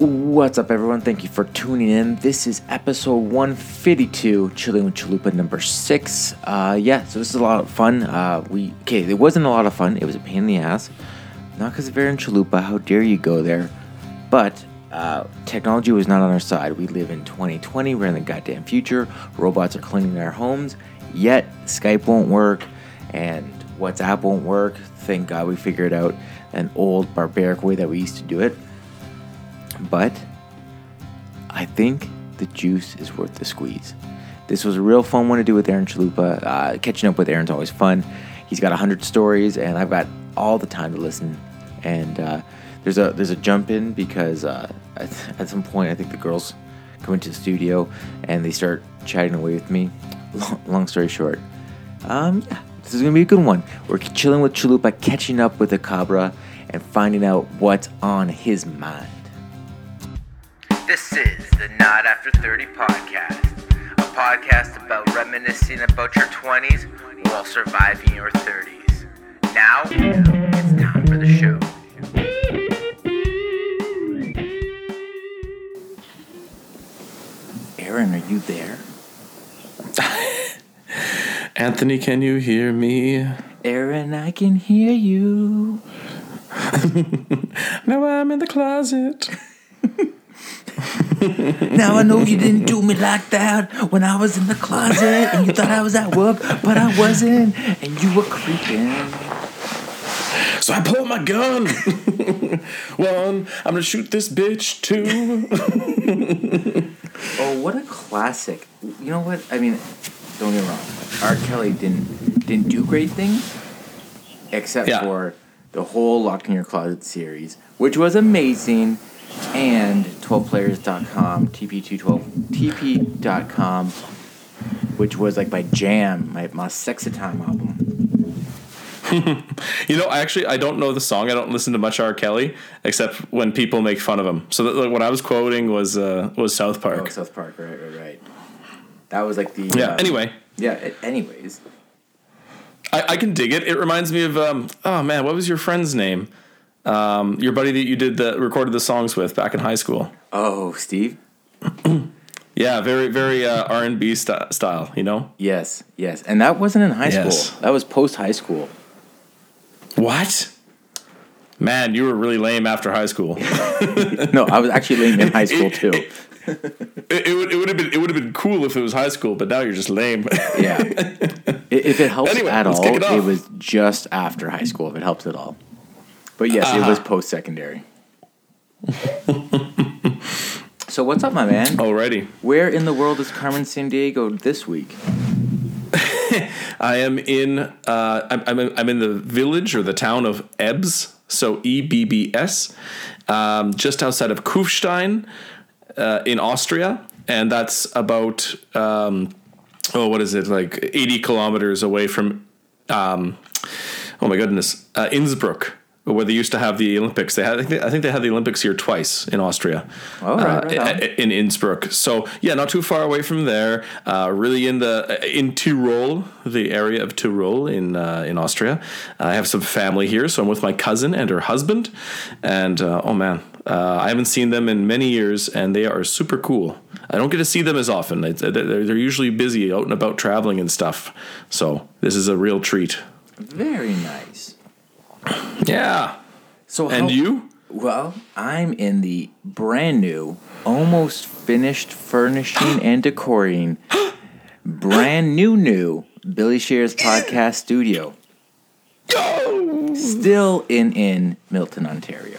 What's up, everyone? Thank you for tuning in. This is episode 152, Chilling with Chalupa number six. Uh, yeah, so this is a lot of fun. Uh, we okay, it wasn't a lot of fun. It was a pain in the ass. Not because we're Chalupa. How dare you go there? But uh, technology was not on our side. We live in 2020. We're in the goddamn future. Robots are cleaning our homes. Yet Skype won't work, and WhatsApp won't work. Thank God we figured out an old barbaric way that we used to do it but I think the juice is worth the squeeze. This was a real fun one to do with Aaron Chalupa. Uh, catching up with Aaron's always fun. He's got hundred stories, and I've got all the time to listen. And uh, there's a there's a jump in because uh, at, at, some point I think the girls come into the studio and they start chatting away with me. Long, long story short, um, yeah, this is gonna be a good one. We're chilling with Chalupa, catching up with the Cabra, and finding out what's on his mind. This is the Not After 30 podcast, a podcast about reminiscing about your 20s while surviving your 30s. Now, it's time for the show. Aaron, are you there? Anthony, can you hear me? Aaron, I can hear you. now I'm in the closet. now I know you didn't do me like that when I was in the closet and you thought I was at work, but I wasn't, and you were creeping. So I pull my gun. One, I'm gonna shoot this bitch. Two. oh, what a classic! You know what? I mean, don't get me wrong. R. Kelly didn't didn't do great things, except yeah. for the whole Locked in Your Closet series, which was amazing and 12players.com, TP212, TP.com, which was like my Jam, my, my Sexy Time album. you know, actually, I don't know the song. I don't listen to much R. Kelly except when people make fun of him. So that, like, what I was quoting was uh, was South Park. Oh, South Park, right, right, right. That was like the yeah. Uh, anyway, yeah. Anyways, I, I can dig it. It reminds me of um, oh man, what was your friend's name? Um, your buddy that you did the recorded the songs with back in high school. Oh, Steve. yeah, very very uh, R and B st- style. You know. Yes, yes, and that wasn't in high yes. school. That was post high school. What? Man, you were really lame after high school. no, I was actually lame in high school too. It, it, would it would have been it would have been cool if it was high school, but now you're just lame. yeah. If it helps anyway, at all, it, it was just after high school. If it helps at all. But yes, uh-huh. it was uh-huh. post secondary. so what's up, my man? Alrighty. Where in the world is Carmen San Diego this week? I am in. Uh, I'm, I'm in, I'm in the village or the town of Ebbs, so E B B S, um, just outside of Kufstein, uh, in Austria, and that's about um, oh, what is it like eighty kilometers away from. Um, oh my goodness, uh, Innsbruck where they used to have the Olympics. They had, I think, they, I think they had the Olympics here twice in Austria, oh, right, uh, right in Innsbruck. So yeah, not too far away from there. Uh, really in the in Tyrol, the area of Tyrol in uh, in Austria. I have some family here, so I'm with my cousin and her husband. And uh, oh man, uh, I haven't seen them in many years, and they are super cool. I don't get to see them as often. They're usually busy out and about traveling and stuff. So this is a real treat. Very nice. Yeah. So and how, you? Well, I'm in the brand new, almost finished furnishing and decorating, brand new new Billy Shears podcast studio. Still in in Milton, Ontario.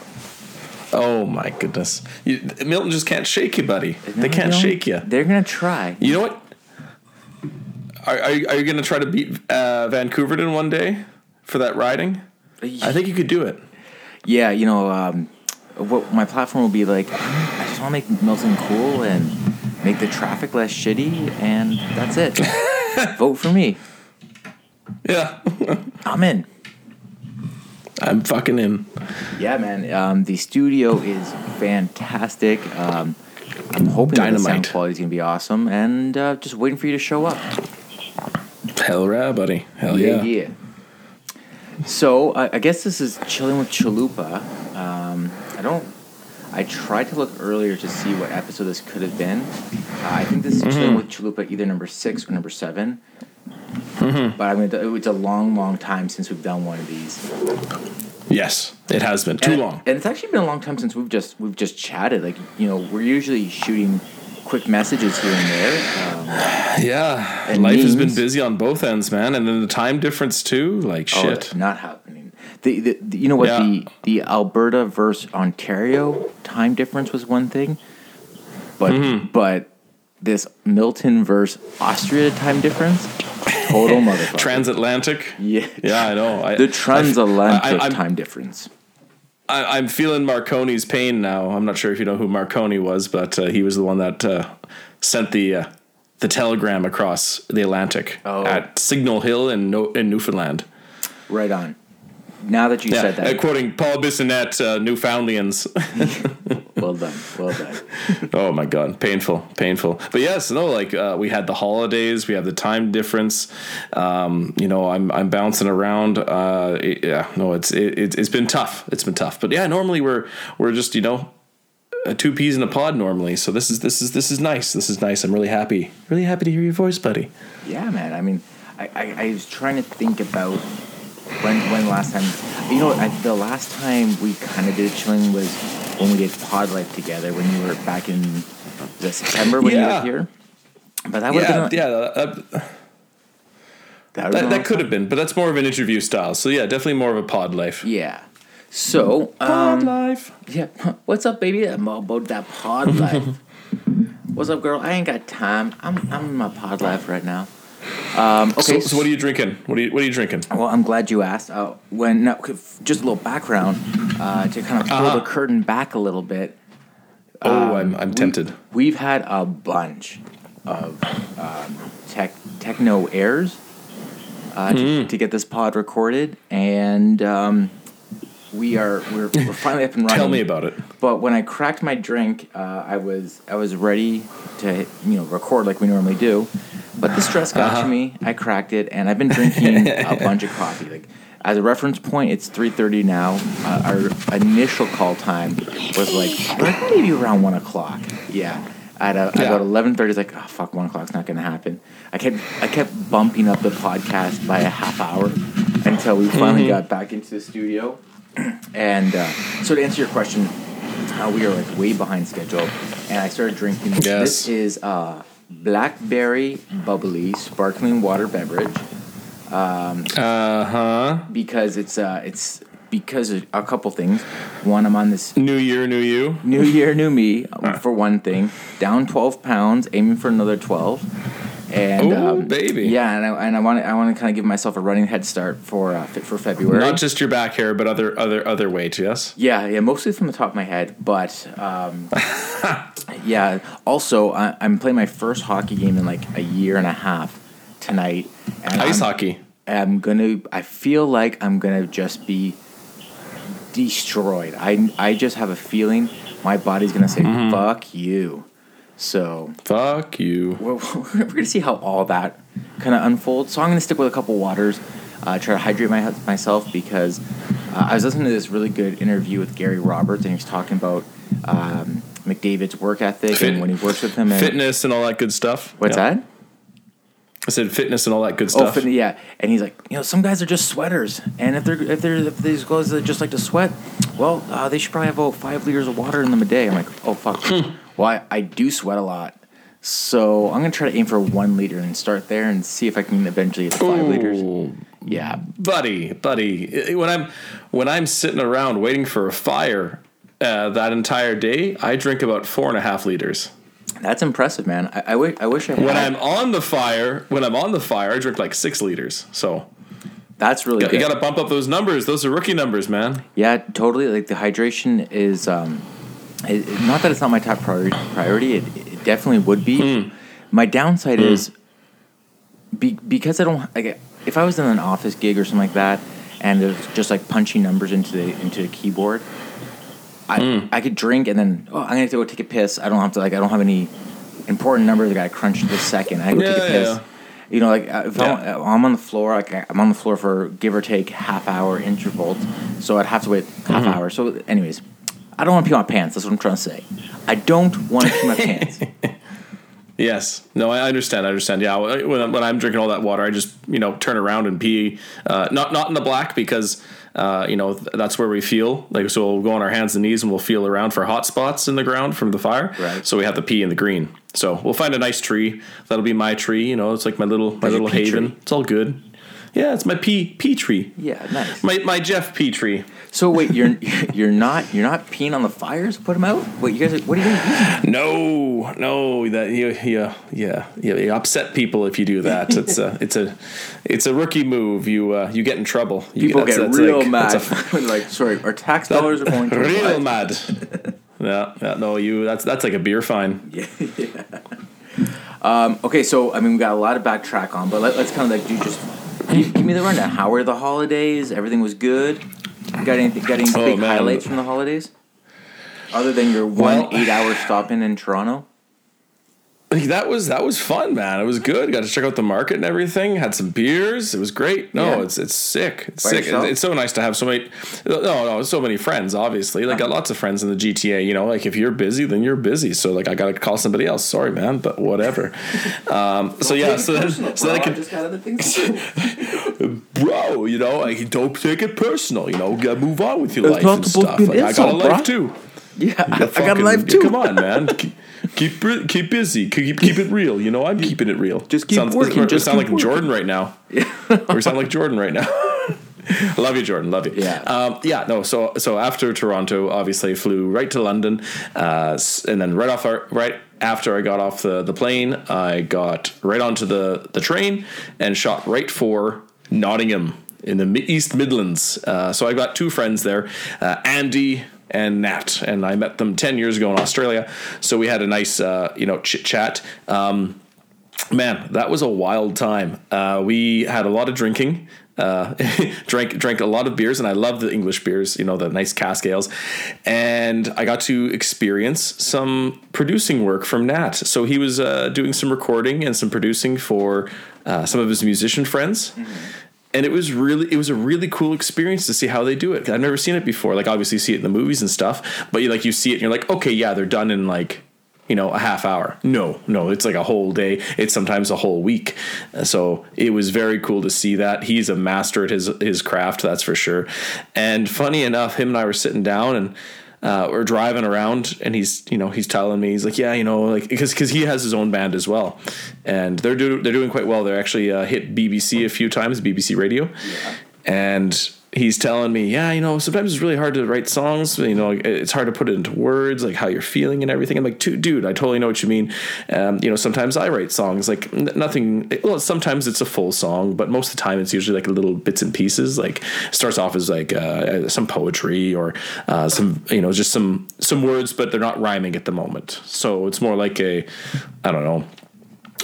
Oh my goodness! You, Milton just can't shake you, buddy. No, they can't shake you. They're gonna try. You know what? Are, are, are you gonna try to beat uh, van Koeverden one day for that riding? I think you could do it. Yeah, you know, um, what my platform will be like. I just want to make Milton cool and make the traffic less shitty, and that's it. Vote for me. Yeah, I'm in. I'm fucking in. Yeah, man. Um, the studio is fantastic. Um, I'm hoping Dynamite. the sound quality is gonna be awesome, and uh, just waiting for you to show up. Hell yeah, buddy. Hell yeah. Yeah. yeah. So I, I guess this is chilling with Chalupa. Um, I don't. I tried to look earlier to see what episode this could have been. Uh, I think this is Mm-hmm. chilling with Chalupa, either number six or number 7 Mm-hmm. But I mean, it's a long, long time since we've done one of these. Yes, it has been too and, long. and it's actually been a long time since we've just we've just chatted. Like you know, we're usually shooting quick messages here and there. Um, Yeah, life has been busy on both ends, man, and then the time difference too. Like oh, shit. that's not happening. The, the, the- you know what Yeah. the the Alberta versus Ontario time difference was one thing, but Mm-hmm. but this Milton versus Austria time difference, total motherfucker. Transatlantic. yeah, Yeah, I know. I, the transatlantic I- I'm- time difference. I, I'm feeling Marconi's pain now. I'm not sure if you know who Marconi was, but uh, he was the one that uh, sent the uh, the telegram across the Atlantic Oh. at Signal Hill in no- in Newfoundland. Right on. Now that you Yeah, said that, uh, quoting Paul Bissonnette, uh, Newfoundlands. well done, well done. oh my god, painful, painful. But yes, no, like uh, we had the holidays, we have the time difference. Um, you know, I'm I'm bouncing around. Uh, it- yeah, no, it's it, it's it's been tough. It's been tough. But yeah, normally we're we're just you know. Uh, two peas in a pod normally, so this is this is this is nice. This is nice. I'm really happy, really happy to hear your voice, buddy. Yeah, man. I mean, I, I, I was trying to think about when when last time. You know, I, the last time we kind of did chilling was when we did Pod Life together when you were back in the September when you Yeah. were here. But that would Yeah, have been yeah, that, that, that, that, that, that could have been, but that's more of an interview style. So yeah, definitely more of a pod life. Yeah. So, Pod um, life. yeah. What's up, baby? I'm all about that pod life. What's up, girl? I ain't got time. I'm I'm in my pod life right now. Um, okay. So, so what are you drinking? What are you What are you drinking? Well, I'm glad you asked. Uh, when no, just a little background uh, to kind of pull Uh-huh. the curtain back a little bit. Oh, I'm I'm tempted. We've had a bunch of um, tech techno airs uh, to, Hmm. to get this pod recorded, and um, we are we're, we're finally up and running. Tell me about it. But when I cracked my drink, uh, I was I was ready to you know record like we normally do, but the stress got Uh-huh. to me. I cracked it, and I've been drinking a bunch of coffee. Like as a reference point, it's three thirty now. Uh, our initial call time was like maybe around one o'clock. Yeah. At uh, Yeah. about eleven thirty, it's like oh fuck, one o'clock's not gonna happen. I kept I kept bumping up the podcast by a half hour until we finally Mm-hmm. got back into the studio. And uh, so to answer your question, uh, we are like way behind schedule, and I started drinking. Yes. This is uh, blackberry bubbly sparkling water beverage Uh huh. because it's uh, it's because of a couple things. One, I'm on this New year, new you. new year, new me um, for one thing. Down 12 pounds, aiming for another 12. And Ooh, um, baby. yeah, and I, and I want to I want to kind of give myself a running head start for uh, for February. Not just your back hair, but other other other weight. Yes. Yeah, yeah, mostly from the top of my head, but um, yeah. Also, I, I'm playing my first hockey game in like a year and a half tonight. And Ice I'm, hockey. I'm gonna. I feel like I'm gonna just be destroyed. I I just have a feeling my body's gonna say Mm-hmm. "fuck you." So Fuck you. we're, we're gonna see how all that kind of unfolds. So I'm gonna stick with a couple waters, uh, try to hydrate my, myself because uh, I was listening to this really good interview with Gary Roberts and he was talking about um, McDavid's work ethic Fit- and when he works with him. And, Fitness and all that good stuff. What's Yeah. that? I said fitness and all that good stuff. Oh, stuff. fit, yeah. And he's like, you know, some guys are just sweaters, and if they're if they're if these guys that just like to sweat, well, uh, they should probably have about five liters of water in them a day. I'm like, oh fuck. Hmm. well, I, I do sweat a lot, so I'm gonna try to aim for one liter and start there and see if I can eventually get to five liters. Yeah, buddy, buddy. When I'm when I'm sitting around waiting for a fire uh, that entire day, I drink about four and a half liters. That's impressive, man. I, I wish I wish had. When I'm on the fire, when I'm on the fire, I drink like six liters. So that's really you good. got to bump up those numbers. Those are rookie numbers, man. Yeah, totally. Like the hydration is um, it, it- not that it's not my top priority. Priority, it, it definitely would be. Hmm. My downside is be, because I don't like if I was in an office gig or something like that, and it's just like punching numbers into the into the keyboard. I, Hmm. I could drink and then oh I'm gonna have to go take a piss. I don't have to like I don't have any important numbers I gotta crunch this second. I go take a piss. yeah. You know, like uh, if Yeah. I'm, I'm on the floor, like I'm on the floor for give or take half hour intervals, so I'd have to wait half Mm-hmm. hour. So, anyways, I don't want to pee my pants. That's what I'm trying to say. I don't want to pee my pants. Yes. No, I understand. I understand. Yeah. When, I'm- when I'm drinking all that water, I just you know turn around and pee. Uh, not not in the black because uh, you know th- that's where we feel like. So we'll go on our hands and knees and we'll feel around for hot spots in the ground from the fire. Right. So we have to pee in the green. So we'll find a nice tree. That'll be my tree. You know, it's like my little my little haven. tree. It's all good. Yeah, it's my pea tree. Yeah, nice. My my Jeff pea tree. So wait, you're you're not you're not peeing on the fires? Put them out. Wait, you guys, are, what are you guys using? No, no, that you, you, yeah, you, you upset people if you do that. It's a, it's a, it's a rookie move. You, uh, you get in trouble. You, People that's- get that's real like- mad. a- like, sorry, our tax dollars are going to real mad. Yeah, yeah, no, you. That's that's like a beer fine. Um okay, so I mean, we got a lot of backtrack on, but let, let's kind of like do just give, give me the rundown. How were the holidays? Everything was good. Got anything? Got any Oh, big man. highlights from the holidays? Other than your one Well- eight-hour stop in in Toronto. Like, that was that was fun, man. It was good. Got to check out the market and everything. Had some beers. It was great. No, Yeah. it's it's sick. It's By sick. It's, it's so nice to have so many. No, no, so many friends. Obviously, like got lots of friends in the GTA. You know, like if you're busy, then you're busy. So like I got to call somebody else. Sorry, man, but whatever. um, so yeah, so then so then I can just got other things bro, you know, like don't take it personal. You know, gotta move on with your It's life and stuff. be an Like, I got a life bro. too. Yeah, I, I got a life too. Come on, man. Keep keep, busy. Keep keep it real. You know, I'm keeping it real. Just keep Sounds, working, just sound like Jordan right now. we sound like Jordan right now. love you, Jordan. Love you. Yeah. Um, yeah. No. So so after Toronto, obviously flew right to London, uh, and then right off our right after I got off the the plane, I got right onto the the train and shot right for Nottingham in the East Midlands. Uh, so I got two friends there, uh, Andy and Nat, and I met them ten years ago in Australia. So we had a nice, uh, you know, chit chat. Um, man, that was a wild time. Uh, we had a lot of drinking. Uh, drank drank a lot of beers, and I love the English beers. You know, the nice cask ales, and I got to experience some producing work from Nat. So he was uh, doing some recording and some producing for uh, some of his musician friends. And it was really, it was a really cool experience to see how they do it. I've never seen it before. Like, obviously, you see it in the movies and stuff, but you like you see it, and you're like, okay, yeah, they're done in like you know, a half hour. No, no, it's like a whole day. It's sometimes a whole week. So it was very cool to see that. He's a master at his his craft, that's for sure. And funny enough, him and I were sitting down and uh, we're driving around, and he's you know he's telling me he's like yeah you know like because because he has his own band as well, and they're do they're doing quite well. They're actually uh, hit BBC a few times, BBC Radio, and he's telling me, yeah, you know, sometimes it's really hard to write songs. You know, it's hard to put it into words, like how you're feeling and everything. I'm like, dude, I totally know what you mean. Um, you know, sometimes I write songs like nothing. Well, sometimes it's a full song, but most of the time it's usually like little bits and pieces. Like starts off as like uh, some poetry or uh, some, you know, just some some words, but they're not rhyming at the moment. So it's more like a, I don't know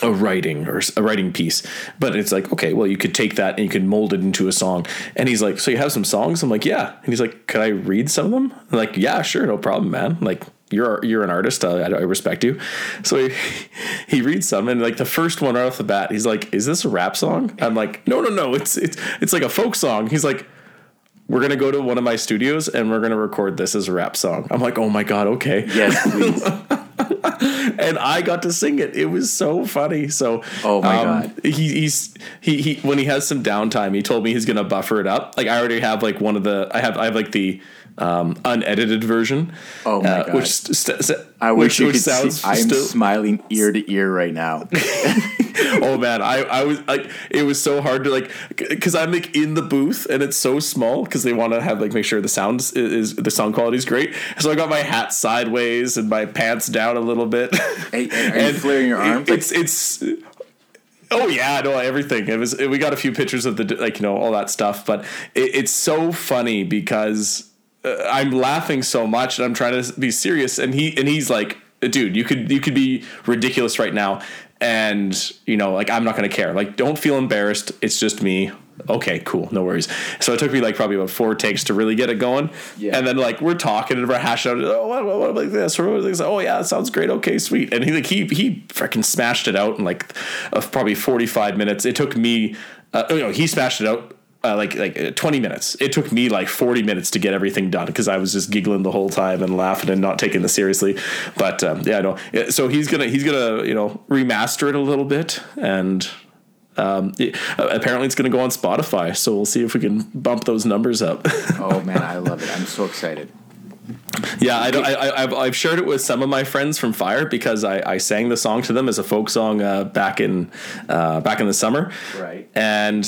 a writing or a writing piece. But it's like okay well you could take that and you could mold it into a song. And he's like so you have some songs? I'm like yeah. And he's like could i read some of them? I'm like yeah sure no problem man. Like you're you're an artist. I, I respect you. So he, he reads some and like the first one right off the bat he's like is this a rap song? I'm like no no no. It's it's it's like a folk song. He's like we're gonna go to one of my studios and we're gonna record this as a rap song. I'm like, oh my god, okay. Yes, please. and I got to sing it. It was so funny. So, Oh my um, God. he, he's he he when he has some downtime, he told me he's gonna buffer it up. Like I already have like one of the I have I have like the um, unedited version. Oh my uh, God. Which st- st- I which, wish you which sounds see. I'm still. smiling ear to ear right now. oh man, I I was like it was so hard to like because I'm like in the booth and it's so small because they want to have like make sure the sound is, is the sound quality is great. So I got my hat sideways and my pants down a little bit. Hey, are you flaring your it- arms? It's it's. Oh yeah, no, everything. It was. We got a few pictures of the like you know all that stuff, but it, it's so funny because uh, I'm laughing so much and I'm trying to be serious, and he and he's like, dude, you could you could be ridiculous right now, and you know like I'm not gonna care. Like don't feel embarrassed. It's just me. Okay, cool, no worries. So it took me like probably about four takes to really get it going, Yeah. and then like we're talking and we're hashing out. Oh, what, what, what about this? Or what? Oh yeah, that sounds great. Okay, sweet. And he like he he freaking smashed it out in like uh, probably forty five minutes. It took me. Uh, you know, he smashed it out uh, like like uh, 20 minutes. It took me like 40 minutes to get everything done because I was just giggling the whole time and laughing and not taking this seriously. But um, yeah, no. Yeah, So he's gonna he's gonna you know remaster it a little bit and. Um, it- uh, apparently, it's going to go on Spotify, so we'll see if we can bump those numbers up. Oh man, I love it. I'm so excited. Yeah, I don't. I, I, I've, I've shared it with some of my friends from Fire because I, I sang the song to them as a folk song uh, back in uh, back in the summer. Right. And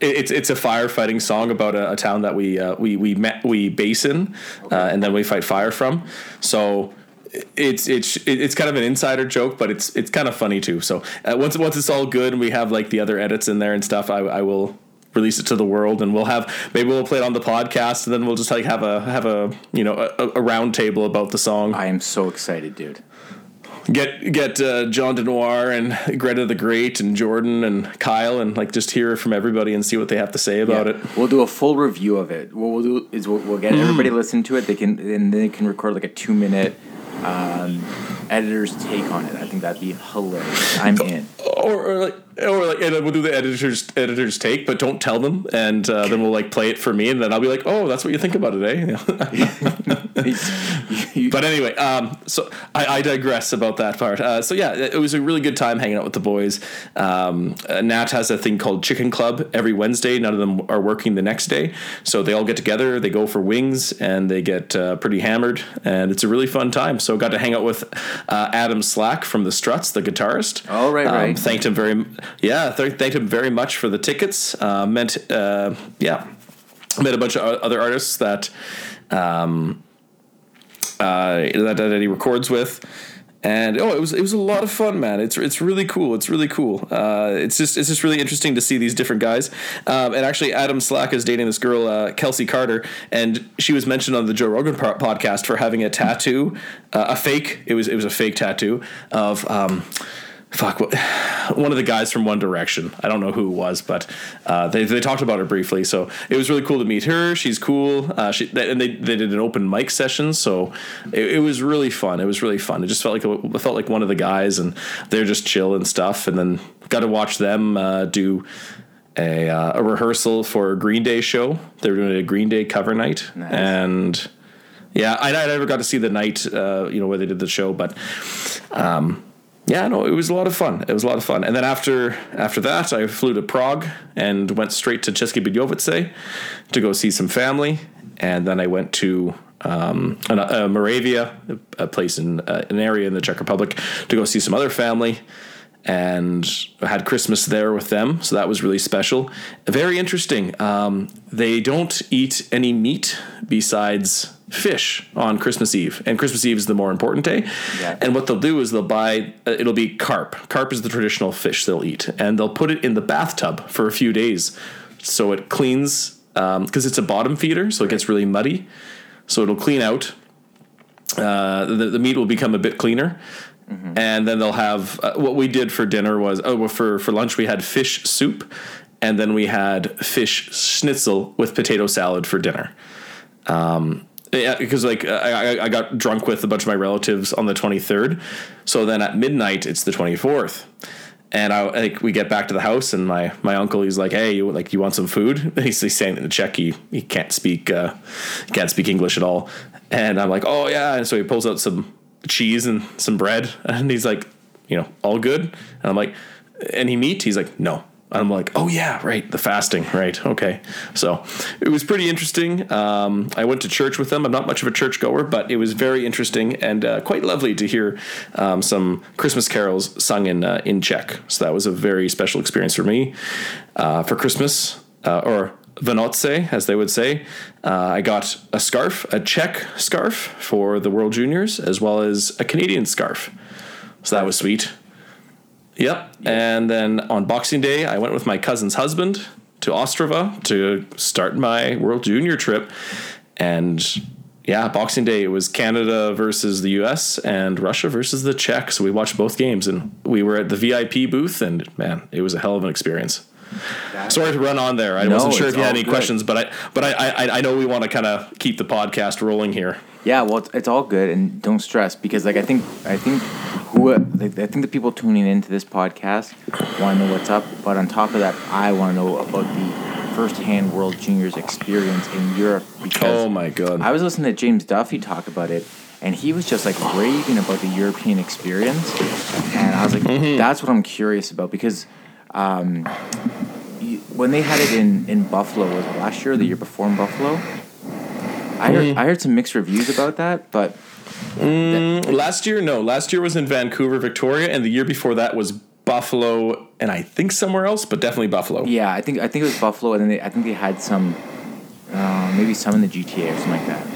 it's it's a firefighting song about a, a town that we uh, we we met we base in, uh, and then we fight fire from. So. It's it's it's kind of an insider joke, but it's it's kind of funny too. So uh, once once it's all good and we have like the other edits in there and stuff, I, I will release it to the world and we'll have maybe we'll play it on the podcast and then we'll just like have a have a you know a, a round table about the song I am so excited, dude. Get get uh, john denoir and greta the great and jordan and kyle and like just hear from everybody and see what they have to say about Yeah. it We'll do a full review of it. What we'll do is we'll, we'll get Mm. everybody listen to it. They can and they can record like a two minute um, editor's take on it. I think that'd be hilarious. I'm in. or, or like or like and then we'll do the editor's editor's take but don't tell them and uh, then we'll like play it for me and then i'll be like oh that's what you think about it eh But anyway, um, so I, I digress about that part. Uh, so yeah, it was a really good time hanging out with the boys. Um, uh, Nat has a thing called Chicken Club every Wednesday. None of them are working the next day, so they all get together. They go for wings and they get uh, pretty hammered, and it's a really fun time. So got to hang out with uh, Adam Slack from the Struts, the guitarist. Oh, right, Um, right. Thanked him very, yeah, th- thanked him very much for the tickets. Uh, meant, uh, yeah, met a bunch of other artists that um, uh, that, that he records with. And oh, it was it was a lot of fun, man. It's it's really cool. It's really cool. Uh, it's just it's just really interesting to see these different guys. Um, and actually, Adam Slack is dating this girl, uh, Kelsey Carter, and she was mentioned on the Joe Rogan po- podcast for having a tattoo, uh, a fake. It was it was a fake tattoo of. Um, Fuck, what, one of the guys from One Direction. I don't know who it was, but uh, they, they talked about her briefly. So it was really cool to meet her. She's cool. Uh, she, and they, they did an open mic session. So it, it was really fun. It was really fun. It just felt like it felt like one of the guys, and they're just chill and stuff. And then got to watch them uh, do a, uh, a rehearsal for a Green Day show. They were doing a Green Day cover night. Nice. And yeah, I, I never got to see the night, uh, you know, where they did the show, but um, yeah, no, it was a lot of fun. It was a lot of fun. And then after after that, I flew to Prague and went straight to České Budějovice to go see some family. And then I went to um, an, uh, Moravia, a place in uh, an area in the Czech Republic, to go see some other family. And I had Christmas there with them, so that was really special. Very interesting. Um, they don't eat any meat besides fish on Christmas Eve, and Christmas Eve is the more important day. Yeah. And what they'll do is they'll buy uh, it'll be carp. Carp is the traditional fish they'll eat, and they'll put it in the bathtub for a few days, so it cleans because it's a bottom feeder, so it gets really muddy. So it'll clean out. Uh, the, the meat will become a bit cleaner. And then they'll have uh, what we did for dinner was oh well, for for lunch we had fish soup, and then we had fish schnitzel with potato salad for dinner. Yeah, because like I, I- got drunk with a bunch of my relatives on the 23rd, so then at midnight it's the 24th, and I like we get back to the house and my my uncle he's like, hey, you like you want some food? He's, saying in Czech. He he can't speak uh, can't speak English at all, and I'm like, oh yeah, and so he pulls out some cheese and some bread, and he's like, you know, all good, and I'm like, any meat? He's like, no. I'm like, oh yeah, right, the fasting, right, okay. So it was pretty interesting. Um, I went to church with them. I'm not much of a church goer, but it was very interesting and uh, quite lovely to hear um, some Christmas carols sung in uh, in Czech. So that was a very special experience for me. Uh, for Christmas, uh, or Vánoce, as they would say, uh, I got a scarf, a Czech scarf for the World Juniors, as well as a Canadian scarf. So that was sweet. Yep. And then on Boxing Day, I went with my cousin's husband to Ostrava to start my World Junior trip. And yeah, Boxing Day, it was Canada versus the US and Russia versus the Czech. So we watched both games and we were at the VIP booth, and man, it was a hell of an experience. Sorry to run on there. I No, wasn't sure if you had any good. questions, but I but I I, I know we want to kind of keep the podcast rolling here. Yeah, well, it's, it's all good, and don't stress because, like, I think, I think, who, like, I think the people tuning into this podcast want to know what's up, but on top of that, I want to know about the firsthand World Juniors experience in Europe because Oh my god. I was listening to James Duthie talk about it, and he was just like raving about the European experience, and I was like, Mm-hmm. that's what I'm curious about because um, you, when they had it in in Buffalo was it last year or the year before in Buffalo. I heard, Mm-hmm. I heard some mixed reviews about that, but Last year, no. Last year was in Vancouver, Victoria, and the year before that was Buffalo, and I think somewhere else, but definitely Buffalo. yeah, I think I think it was Buffalo, and then they, I think they had some, uh, maybe some in the GTA or something like that.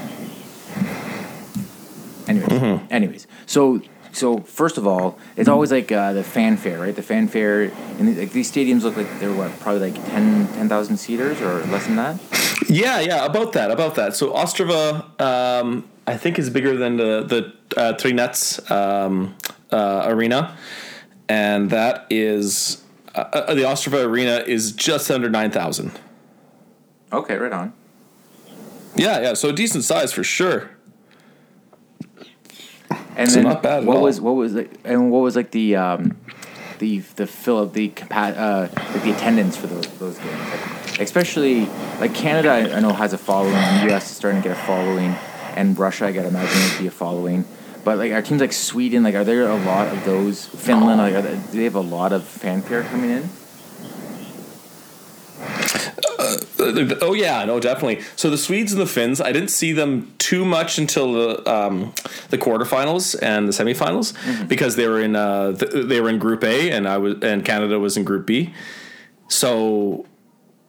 Anyways, Mm-hmm. anyways, so so first of all, it's always like uh, the fanfare, right? The fanfare, and the, like these stadiums look like they're what probably like 10 10,000 seaters or less than that. Yeah, yeah, about that, about that. So Ostrava, um, I think, is bigger than the the uh, Třinec um, uh, arena, and that is uh, uh, the Ostrava arena is just under nine thousand. Okay, right on. Yeah, yeah. So decent size for sure. And So then not bad at what all. was what was like, and what was like the um, the the fill of the compa- uh, like the attendance for those those games, like, especially like Canada. I, I know has a following. The U.S. is starting to get a following, and Russia, I gotta imagine, would be a following. But like, our teams like Sweden, like, are there a lot of those? Finland, like, are they, do they have a lot of fanfare coming in? Uh, Oh yeah, no, definitely. So the Swedes and the Finns, I didn't see them too much until the um, the quarterfinals and the semifinals because they were in uh, th- they were in Group A and I was and Canada was in Group B. So,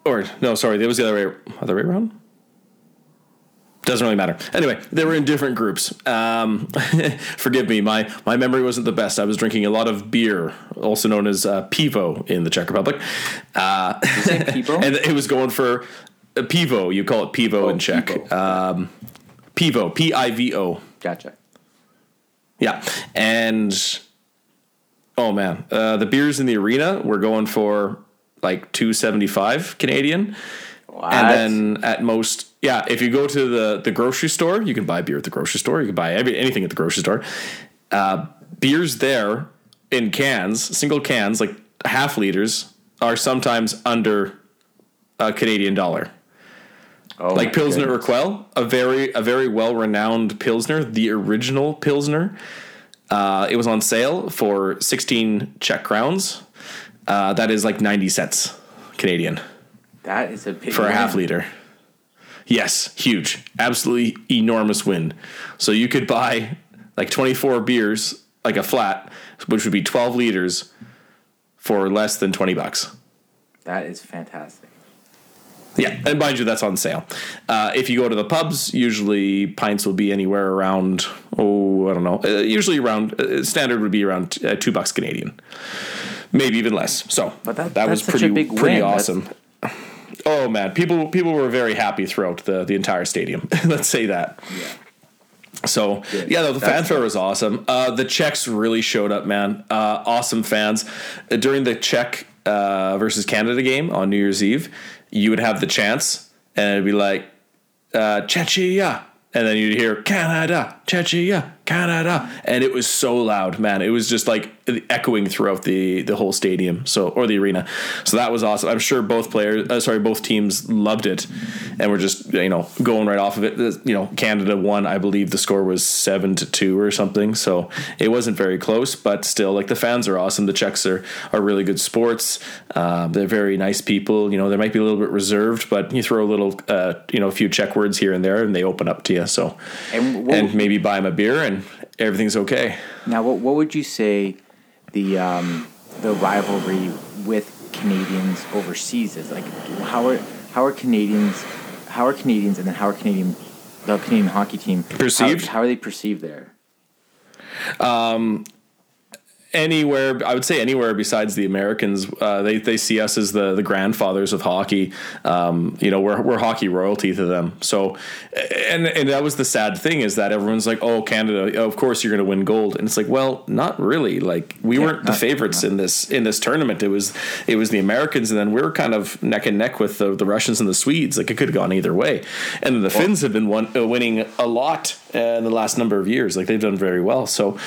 or no, sorry, it was the other way other way around. Doesn't really matter. Anyway, they were in different groups. Um, forgive me, my my memory wasn't the best. I was drinking a lot of beer, also known as uh, pivo in the Czech Republic. Uh, Did you say Pivo? and it was going for uh, pivo. You call it pivo Oh, in Czech. Pivo. Um, pivo, P I V O. Gotcha. Yeah, and oh man, uh, the beers in the arena were going for like two seventy five Canadian, What? and then at most, yeah, if you go to the the grocery store, you can buy beer at the grocery store. You can buy every, anything at the grocery store. Uh, beers there in cans, single cans, like half liters, are sometimes under a Canadian dollar oh, like Pilsner goodness. Urquell, a very a very well renowned Pilsner, the original Pilsner. Uh, it was on sale for sixteen Czech crowns. Uh, that is like ninety cents Canadian That is a big for a half liter. Yes, huge, absolutely enormous win. So you could buy like twenty four beers, like a flat, which would be twelve liters, for less than twenty bucks. That is fantastic. Yeah, and mind you, that's on sale. Uh, if you go to the pubs, usually pints will be anywhere around oh I don't know. Uh, usually around uh, standard would be around uh, two bucks Canadian, maybe even less. So But that- that was pretty pretty win. That's- awesome. Oh man, people people were very happy throughout the the entire stadium. Let's say that. Yeah. So Good. yeah, no, the That's fanfare was awesome. Uh, the Czechs really showed up, man. Uh, awesome fans Uh, during the Czech uh, versus Canada game on New Year's Eve. You would have the chance, and it'd be like uh, Czechia, and then you'd hear Canada, Czechia, Canada, and it was so loud, man. It was just like echoing throughout the the whole stadium, so or the arena. So that was awesome. I'm sure both players, uh, sorry, both teams loved it, and we're just you know going right off of it. You know, Canada won. I believe the score was seven to two or something. So it wasn't very close, but still, like the fans are awesome. The Czechs are are really good sports. Um, they're very nice people. You know, they might be a little bit reserved, but you throw a little, uh, you know, a few Czech words here and there, and they open up to you. So And and maybe buy them a beer, and everything's okay. Now, what what would you say the um, the rivalry with Canadians overseas is like? How are how are Canadians how are Canadians and then how are Canadian the Canadian hockey team Perceived? How, how are they perceived there? Anywhere i would say anywhere besides the americans uh, they, they see us as the, the grandfathers of hockey. Um, you know we're, we're hockey royalty to them. So and and that was the sad thing is that everyone's like oh canada of course you're going to win gold. And it's like well not really. Like we Yeah, weren't the not- favorites in this in this tournament. It was it was the americans and then we were kind of neck and neck with the, the russians and the swedes. Like it could have gone either way. And then the finns have been one, uh, winning a lot uh, in the last number of years. Like they've done very well. So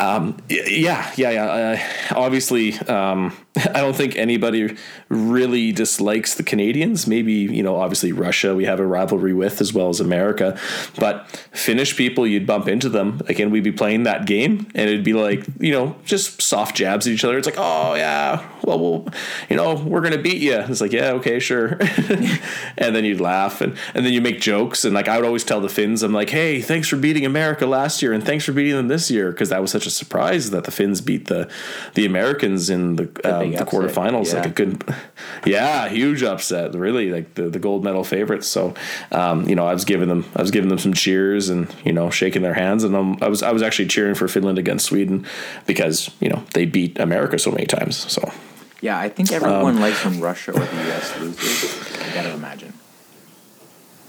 um, yeah, yeah, yeah. Uh, obviously, um, I don't think anybody really dislikes the Canadians. Maybe, you know, obviously Russia we have a rivalry with as well as America. But Finnish people, you'd bump into them. Again, we'd be playing that game and it'd be like, you know, just soft jabs at each other. It's like, oh, yeah, well, we'll you know, we're going to beat you. It's like, yeah, okay, sure. and then you'd laugh and, and then you make jokes. And like, I would always tell the Finns, I'm like, hey, thanks for beating America last year and thanks for beating them this year. Cause that was such a surprise that the Finns beat the, the Americans in the, um, the upset, quarterfinals. yeah. Like a good, yeah, huge upset. Really, like the, the gold medal favorites. So, um, you know, I was giving them, I was giving them some cheers and you know, shaking their hands. And um, I was, I was actually cheering for Finland against Sweden because you know they beat America so many times. So, Yeah, I think everyone Um, likes when Russia or the U.S. loses. I gotta imagine.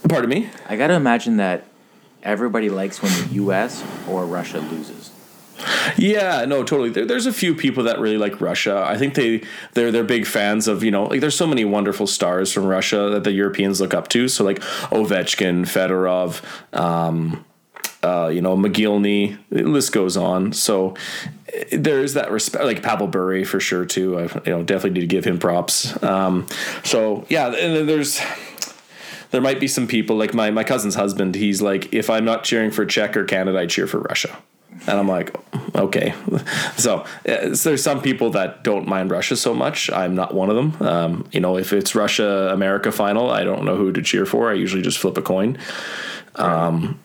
pardon me. I gotta imagine that everybody likes when the U.S. or Russia loses. Yeah, no, totally. There, there's a few people that really like Russia. I think they they're they're big fans of you know like there's so many wonderful stars from Russia that the Europeans look up to. So like Ovechkin, Fedorov, um, uh, you know Mogilny, the list goes on. So eh, there's that respect, like Pavel Bure for sure too. I you know definitely need to give him props. Um, so yeah, and then there's there might be some people like my my cousin's husband. He's like, if I'm not cheering for Czech or Canada, I cheer for Russia. And I'm like, okay. So, uh, so there's some people that don't mind Russia so much. I'm not one of them. Um, you know, if it's Russia America final, I don't know who to cheer for. I usually just flip a coin. Um,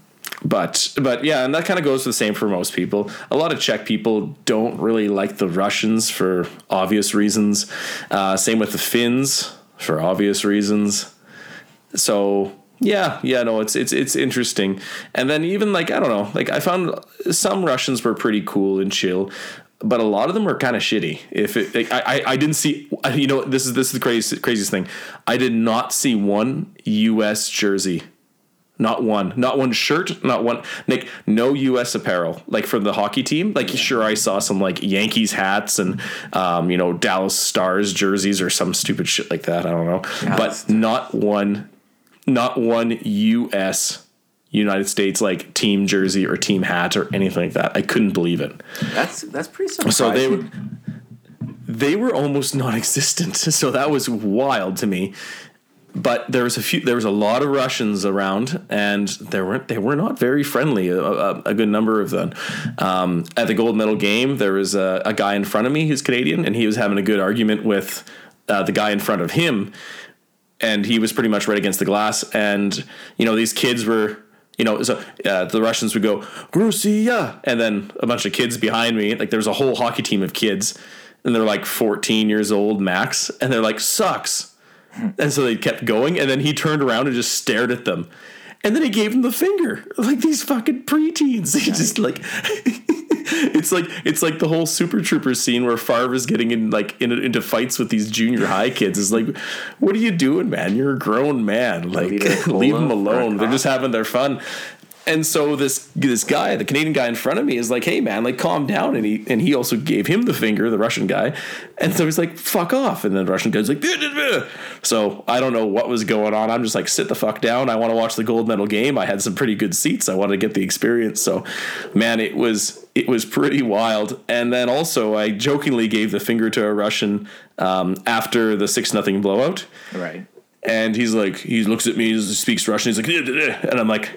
but but yeah, and that kind of goes the same for most people. A lot of Czech people don't really like the Russians for obvious reasons. Uh, same with the Finns for obvious reasons. So yeah, yeah, no, it's it's it's interesting. And then even like I don't know, like I found some Russians were pretty cool and chill, but a lot of them were kind of shitty. If it, like, I, I didn't see, you know, this is this is the crazy craziest thing. I did not see one U.S. jersey. Not one, not one shirt, not one Nick, no U.S. apparel like from the hockey team. Like sure, I saw some like Yankees hats and um, you know Dallas Stars jerseys or some stupid shit like that. I don't know, but not one, not one U.S. United States like team jersey or team hat or anything like that. I couldn't believe it. That's that's pretty surprising. So they were they were almost non-existent. So that was wild to me. But there was a few. There was a lot of Russians around, and there weren't. They were not very friendly. A, a, a good number of them. Um, at the gold medal game, there was a, a guy in front of me who's Canadian, and he was having a good argument with uh, the guy in front of him, and he was pretty much right against the glass. And you know, these kids were you know, so uh, the Russians would go Grusia, and then a bunch of kids behind me. Like there was a whole hockey team of kids, and they're like 14 years old max, and they're like sucks. And so they kept going, and then he turned around and just stared at them, and then he gave them the finger, like these fucking preteens. He just like. It's like it's like the whole Super Troopers scene where Farva is getting in like in, into fights with these junior high kids. It's like, what are you doing, man? You're a grown man. Like, Leave them alone for a alone. They're just having their fun. And so this this guy, the Canadian guy in front of me, is like, "Hey man, like calm down." And he and he also gave him the finger, the Russian guy. And so he's like, "Fuck off!" And then the Russian guy's like. "So I don't know what was going on. I'm just like, sit the fuck down. I want to watch the gold medal game. I had some pretty good seats. I want to get the experience." So, man, it was it was pretty wild. And then also, I jokingly gave the finger to a Russian um, after the six nothing blowout. right. And he's like, he looks at me, he speaks Russian. He's like, and I'm like,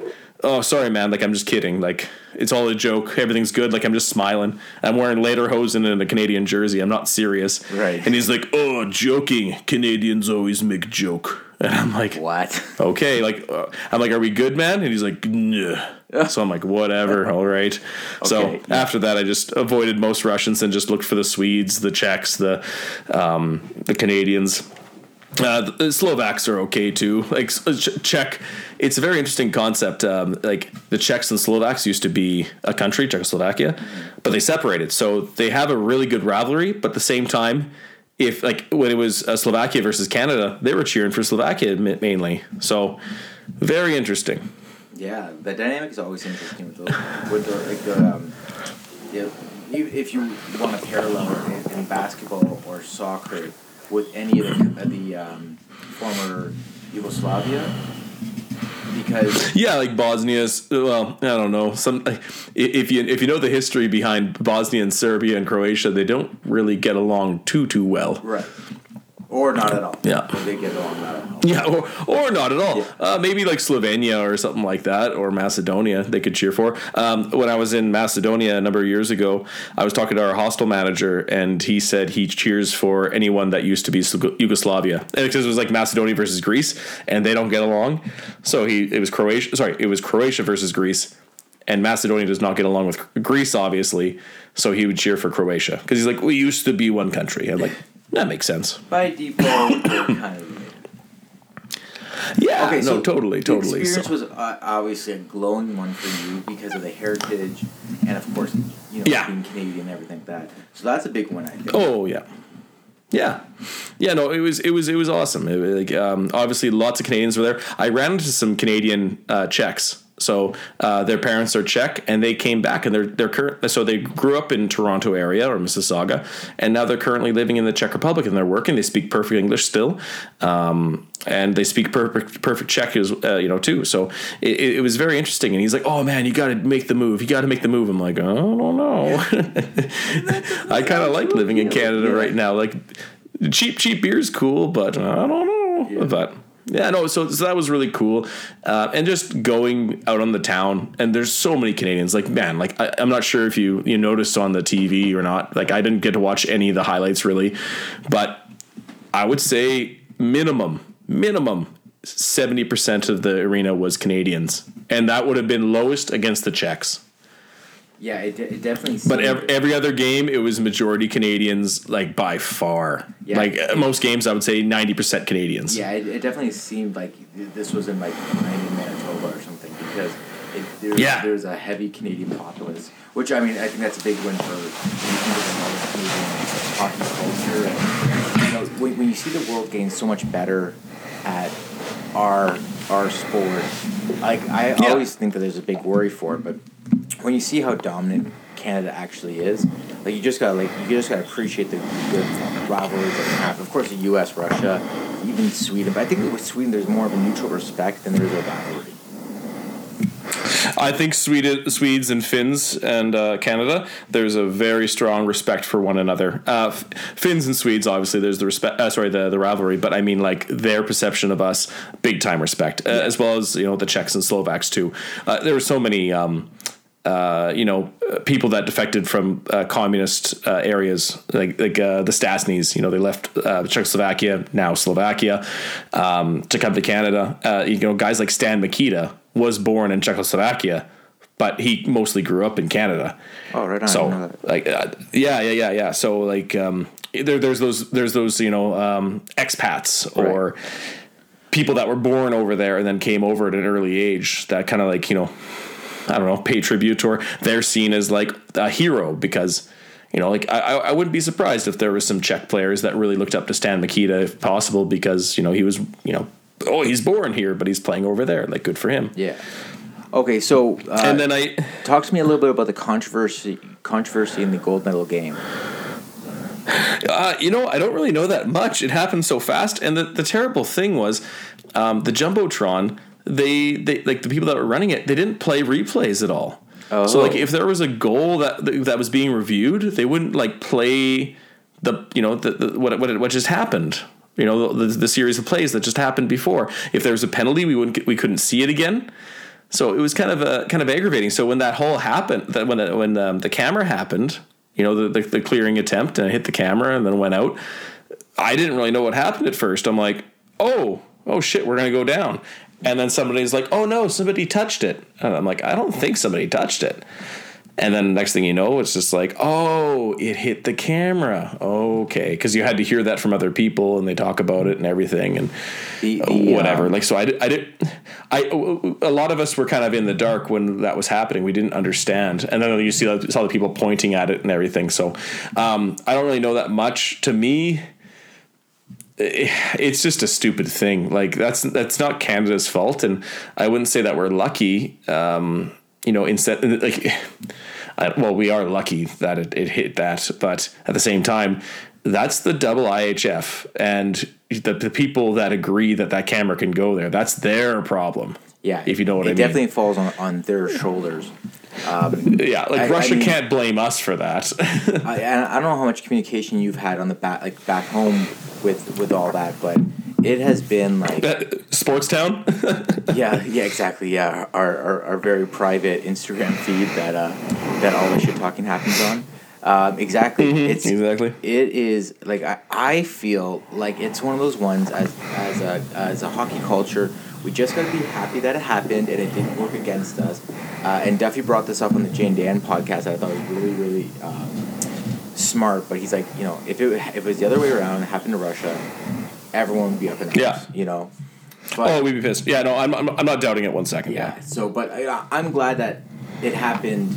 oh, sorry, man. Like, I'm just kidding. Like, it's all a joke. Everything's good. Like, I'm just smiling. I'm wearing Lederhosen and a Canadian jersey. I'm not serious. Right. And he's like, oh, joking. Canadians always make joke. And I'm like, What? okay. Like, uh, I'm like, are we good, man? And he's like, nah. So I'm like, whatever. All right. so Okay, yeah. after that, I just avoided most Russians and just looked for the Swedes, the Czechs, the um, the Canadians. Uh, the- the Slovaks are okay too. Like s- Czech, it's a very interesting concept. Um, like the Czechs and Slovaks used to be a country, Czechoslovakia, but they separated. So they have a really good rivalry. But at the same time, if like when it was uh, Slovakia versus Canada, they were cheering for Slovakia mainly. So very interesting. Yeah, the dynamic is always interesting with the with the like the um, yeah, if you want to parallel in, in basketball or soccer with any of the, the um, former Yugoslavia, because Yeah, like Bosnia's. Well, I don't know. Some if you if you know the history behind Bosnia and Serbia and Croatia, they don't really get along too too well. right or not at all. Yeah. they get along not at all. Yeah, or, or not at all. Yeah. Uh, maybe like Slovenia or something like that, or Macedonia, they could cheer for. Um, when I was in Macedonia a number of years ago, I was talking to our hostel manager, and he said he cheers for anyone that used to be Yugoslavia, and because it was like Macedonia versus Greece, and they don't get along. So he it was Croatia. Sorry, it was Croatia versus Greece. And Macedonia does not get along with Greece, obviously. So he would cheer for Croatia because he's like, we used to be one country. I'm like, that makes sense. By default, kind of. related. Yeah, Okay, no, so totally, totally. the experience So- was uh, obviously a glowing one for you because of the heritage, and of course, you know, Yeah. being Canadian and everything like that. So that's a big one, I think. Oh yeah, yeah, yeah. No, it was it was it was awesome. It like um, obviously lots of Canadians were there. I ran into some Canadian uh, Czechs. So uh, their parents are Czech, and they came back, and they're they're current. So they grew up in Toronto area or Mississauga, and now they're currently living in the Czech Republic, and they're working. They speak perfect English still, um, and they speak perfect perfect Czech as uh, you know too. So it, it was very interesting. And he's like, "Oh man, you got to make the move. You got to make the move." I'm like, "I don't know." I kind of like living in Canada right now. Like cheap cheap beer's cool, but I don't know. Yeah. But yeah, no. So, so that was really cool, uh, and just going out on the town, and there's so many Canadians. Like man, like I, I'm not sure if you you noticed on the TV or not. Like I didn't get to watch any of the highlights really, but I would say minimum minimum. 70% of the arena was Canadians, and that would have been lowest against the Czechs. Yeah, it, it definitely. But seemed- every, every other game, it was majority Canadians, like by far. Yeah. Like uh, most games, I would say ninety percent Canadians. Yeah, it, it definitely seemed like this was in like maybe Manitoba or something because it, there's, Yeah. there's a heavy Canadian populace, which I mean I think that's a big win for when you think of the Canadian hockey culture. And, you know, when, when you see the world getting so much better at our our sport, like I Yeah. always think that there's a big worry for it, but when you see how dominant Canada actually is, like you just gotta like you just gotta appreciate the good rivalries that we have. Of course, the U.S., Russia, even Sweden. But I think with Sweden, there's more of a mutual respect than there is a rivalry. I think Sweden, Swedes and Finns and uh, Canada, there's a very strong respect for one another. Uh, Finns and Swedes, obviously, there's the respect. Uh, sorry, the the rivalry, but I mean like their perception of us, big time respect, uh, as well as you know the Czechs and Slovaks too. Uh, there were so many. Um, uh, you know, people that defected from uh, communist uh, areas, like like uh, the Stasnys. You know, they left Czechoslovakia, now Slovakia, um, to come to Canada. You know, guys like Stan Mikita was born in Czechoslovakia, but he mostly grew up in Canada. Oh, right on. So, like, uh, yeah, yeah, yeah, yeah. So, like, um, there, there's those, there's those, you know, um, expats or people that were born over there and then came over at an early age that kind of like, you know, I don't know, pay tribute or they're seen as like a hero because, you know, like I, I I wouldn't be surprised if there was some Czech players that really looked up to Stan Mikita if possible because, you know, he was, you know, oh, he's born here, but he's playing over there. Like, good for him. Yeah. Okay, so uh, And then I, talk to me a little bit about the controversy controversy in the gold medal game. Uh, you know, I don't really know that much. It happened so fast, and the, the terrible thing was, um, the jumbotron. They, they like the people that were running it. They didn't play replays at all. Oh. So like, if there was a goal that that was being reviewed, they wouldn't like play the you know the, the what what what just happened. You know the, the series of plays that just happened before. If there was a penalty, we wouldn't we couldn't see it again. So it was kind of a kind of aggravating. So when that whole happened, that when when um, the camera happened, you know the, the the clearing attempt and it hit the camera and then went out. I didn't really know what happened at first. I'm like, oh, oh shit, we're gonna go down. And then somebody's like, oh no, somebody touched it. And I'm like, I don't think somebody touched it. And then next thing you know, it's just like, oh, it hit the camera. Okay, because you had to hear that from other people, and they talk about it and everything, and The- uh, the, whatever. like, so I did, I did, I a lot of us were kind of in the dark when that was happening. We didn't understand, and then you see saw the people pointing at it and everything. So um, I don't really know that much. To me, it's just a stupid thing. Like that's that's not Canada's fault, and I wouldn't say that we're lucky. Um, you know, instead like, I, well, we are lucky that it, it hit that, but at the same time, that's the double IHF, and the, the people that agree that that camera can go there, that's their problem. Yeah, if you know what I mean. It definitely falls on, on their shoulders. Um, yeah, like I- I Russia mean- can't blame us for that. I, I don't know how much communication you've had on the back, like back home, with with all that, but it has been like Sports Town. yeah, yeah, exactly. Yeah, our, our, our very private Instagram feed that uh, that all the shit talking happens on. Um, exactly. It's exactly. It is like I, I feel like it's one of those ones as as a as a hockey culture. We just got to be happy that it happened and it didn't work against us. Uh, and Duffy brought this up on the Jane Dan podcast. I thought was really really um, smart. But he's like, you know, if it if it was the other way around, it happened to Russia, everyone would be up in arms. Yeah. You know. But, Oh, we'd be pissed. Yeah, no, I'm, I'm, I'm not doubting it one second. yeah. So, but I, I'm glad that it happened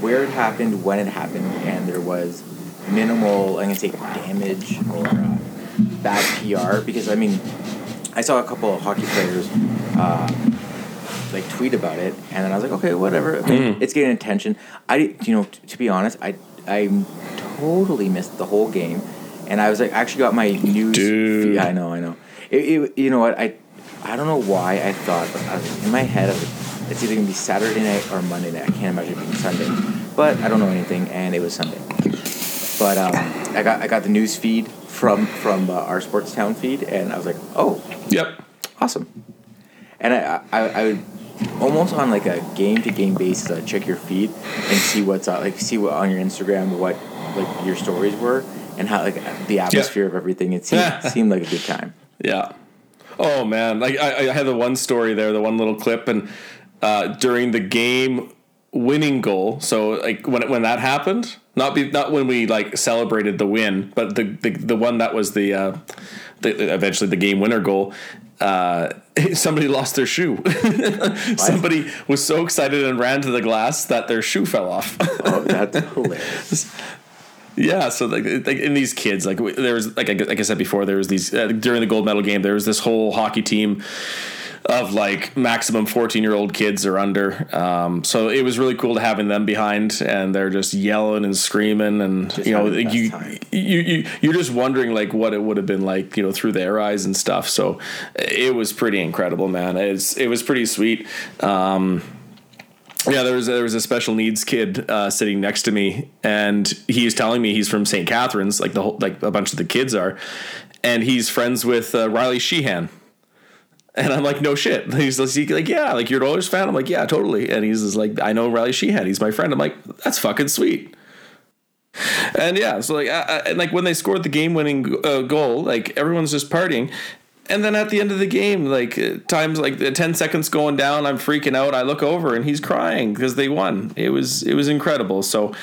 where it happened, when it happened, and there was minimal, I'm going to say, damage or uh, bad PR. Because, I mean, I saw a couple of hockey players uh, like tweet about it, and then I was like, okay, whatever. I mean, It's getting attention. I, you know, t- to be honest, I, I totally missed the whole game, and I was like, I actually got my news. Dude. feed- I know, I know. It, it, you know what? I, I don't know why I thought, but I was, in my head, I was like, it's either gonna be Saturday night or Monday night. I can't imagine it being Sunday, but I don't know anything, and it was Sunday. But um, I got I got the news feed from from uh, our Sports Town feed, and I was like, oh, Yep. awesome. And I, I, I would almost on like a game to game basis, I'd check your feed and see what's uh, like see what on your Instagram what like your stories were and how like the atmosphere of everything. It seemed seemed like a good time. Yeah. Oh man, like I, I had the one story there, the one little clip, and uh, during the game winning goal. So like when when that happened, not be not when we like celebrated the win, but the the, the one that was the, uh, the eventually the game winner goal. Uh, somebody lost their shoe. somebody was so excited and ran to the glass that their shoe fell off. Oh, that's hilarious. Yeah, so like, like in these kids, like there was like I, like I said before, there was these uh, during the gold medal game. There was this whole hockey team of like maximum fourteen year old kids or under. Um, so it was really cool to having them behind, and they're just yelling and screaming, and Just you know having the best you, time. you you you're just wondering like what it would have been like, you know, through their eyes and stuff. So it was pretty incredible, man. It's it was pretty sweet. Um, yeah, there was there was a special needs kid uh, sitting next to me, and he was telling me he's from St. Catharines, like the whole like a bunch of the kids are, and he's friends with uh, Riley Sheahan. And I'm like, no shit. He's like, yeah, like you're an Oilers fan. I'm like, yeah, totally. And he's like, I know Riley Sheahan. He's my friend. I'm like, that's fucking sweet. And yeah, so like, I, I, and like when they scored the game-winning uh, goal, like everyone's just partying. And then at the end of the game, like uh, times like the ten seconds going down, I'm freaking out. I look over and he's crying because they won. It was it was incredible. So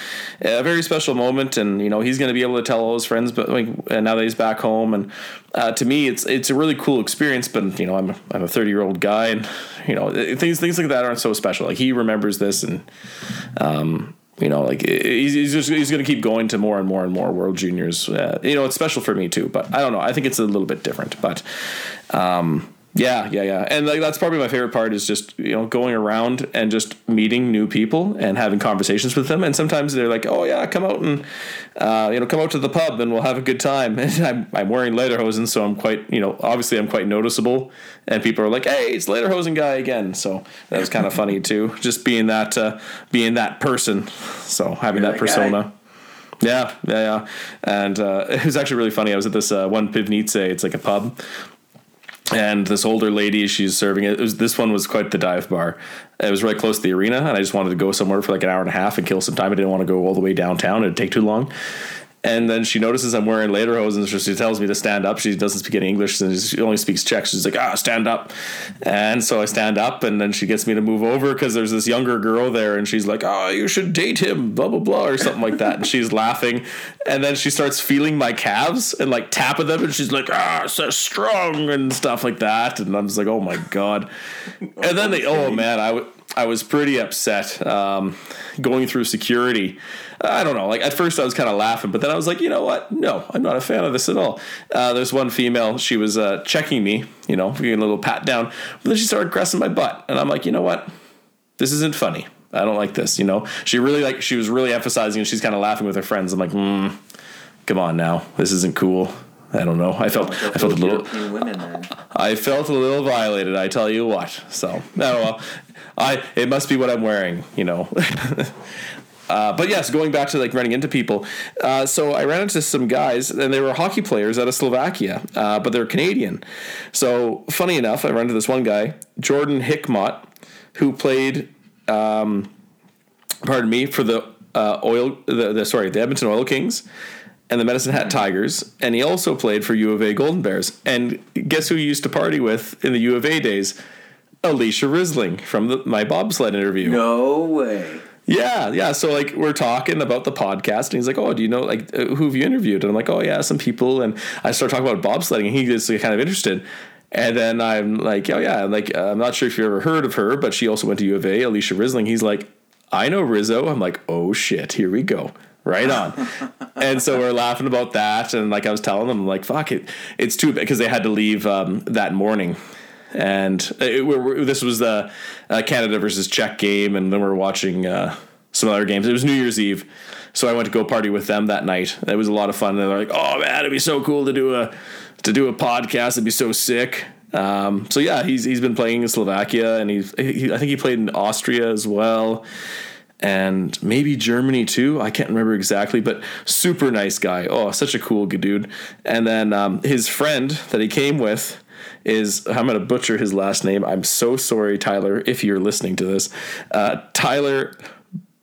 a very special moment, and you know he's going to be able to tell all his friends. But like and now that he's back home, and uh, to me, it's it's a really cool experience. But you know, I'm I'm a 30 year old guy, and you know things things like that aren't so special. Like he remembers this, and um, you know, like he's, he's just he's going to keep going to more and more and more World Juniors. Uh, you know, it's special for me too, but I don't know. I think it's a little bit different, but um, yeah, yeah, yeah. And like that's probably my favorite part is just you know going around and just meeting new people and having conversations with them. And sometimes they're like, "Oh yeah, come out and uh, you know come out to the pub and we'll have a good time." And I'm I'm wearing lederhosen, so I'm quite you know obviously I'm quite noticeable. And people are like, "Hey, it's lederhosen guy again." So that was kind of funny too, just being that uh, being that person. So having You're that that guy. persona. Yeah, yeah, yeah. And uh, it was actually really funny. I was at this uh, one Pivnice. It's like a pub, and this older lady, she's serving it. was, this one was quite the dive bar. It was right close to the arena, and I just wanted to go somewhere for like an hour and a half and kill some time. I didn't want to go all the way downtown; it'd take too long. And then she notices I'm wearing lederhosen, so she tells me to stand up. She doesn't speak any English, and she only speaks Czech. She's like, "Ah, stand up." And so I stand up, and then she gets me to move over because there's this younger girl there, and she's like, "Oh, you should date him," blah blah blah, or something like that. And she's laughing, and then she starts feeling my calves and like tapping them, and she's like, "Ah, so strong," and stuff like that. And I'm just like, "Oh my god!" And then they, oh man, I w- I was pretty upset um, going through security. I don't know. Like at first, I was kind of laughing, but then I was like, you know what? No, I'm not a fan of this at all. Uh, there's one female. She was uh, checking me, you know, giving a little pat down, but then she started caressing my butt, and I'm like, you know what? This isn't funny. I don't like this. You know, she really like she was really emphasizing, and she's kind of laughing with her friends. I'm like, mm, come on now, this isn't cool. I don't know. I felt I felt a little women. Then. I felt a little violated. I tell you what. So oh well, I it must be what I'm wearing. You know. Uh, but yes, going back to like running into people. Uh, so I ran into some guys, and they were hockey players out of Slovakia, uh, but they're Canadian. So funny enough, I ran into this one guy, Jordan Hickmott, who played, um, pardon me, for the uh, oil, the, the sorry, the Edmonton Oil Kings and the Medicine Hat Tigers, and he also played for U of A Golden Bears. And guess who he used to party with in the U of A days? Alysia Rissling from the, my bobsled interview. No way. Yeah, yeah. So like we're talking about the podcast, and he's like, "Oh, do you know like uh, who have you interviewed?" And I'm like, "Oh yeah, some people." And I start talking about bobsledding, and he gets like, kind of interested. And then I'm like, "Oh yeah," I'm like uh, I'm not sure if you ever heard of her, but she also went to U of A, Alysia Rissling. He's like, "I know Rizzo." I'm like, "Oh shit, here we go." Right on. and so we're laughing about that, and like I was telling them, like, "Fuck it, it's too bad," because they had to leave um, that morning and it, we're, this was the uh, Canada versus Czech game, and then we are watching uh, some other games. It was New Year's Eve, so I went to go party with them that night. It was a lot of fun. And they're like, "Oh man, it'd be so cool to do a to do a podcast. It'd be so sick." Um, so yeah, he's he's been playing in Slovakia, and he's he, I think he played in Austria as well and maybe Germany too. I can't remember exactly, but super nice guy. Oh, such a cool dude. And then um, his friend that he came with is I'm going to butcher his last name. I'm so sorry, Tyler, if you're listening to this. Uh, Tyler